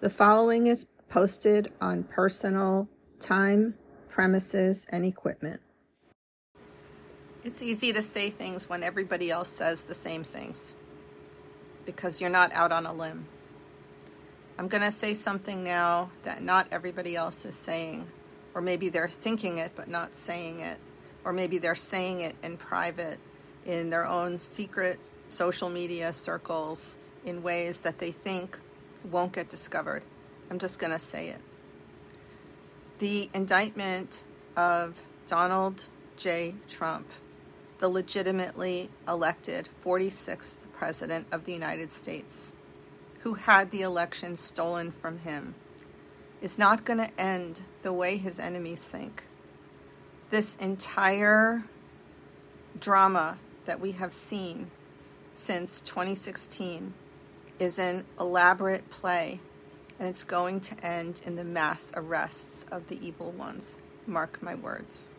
The following is posted on personal time, premises, and equipment. It's easy to say things when everybody else says the same things because you're not out on a limb. I'm going to say something now that not everybody else is saying, or maybe they're thinking it but not saying it, or maybe they're saying it in private in their own secret social media circles in ways that they think won't get discovered. I'm just going to say it. The indictment of Donald J. Trump, the legitimately elected 46th President of the United States, who had the election stolen from him, is not going to end the way his enemies think. This entire drama that we have seen since 2016 is an elaborate play, and it's going to end in the mass arrests of the evil ones. Mark my words.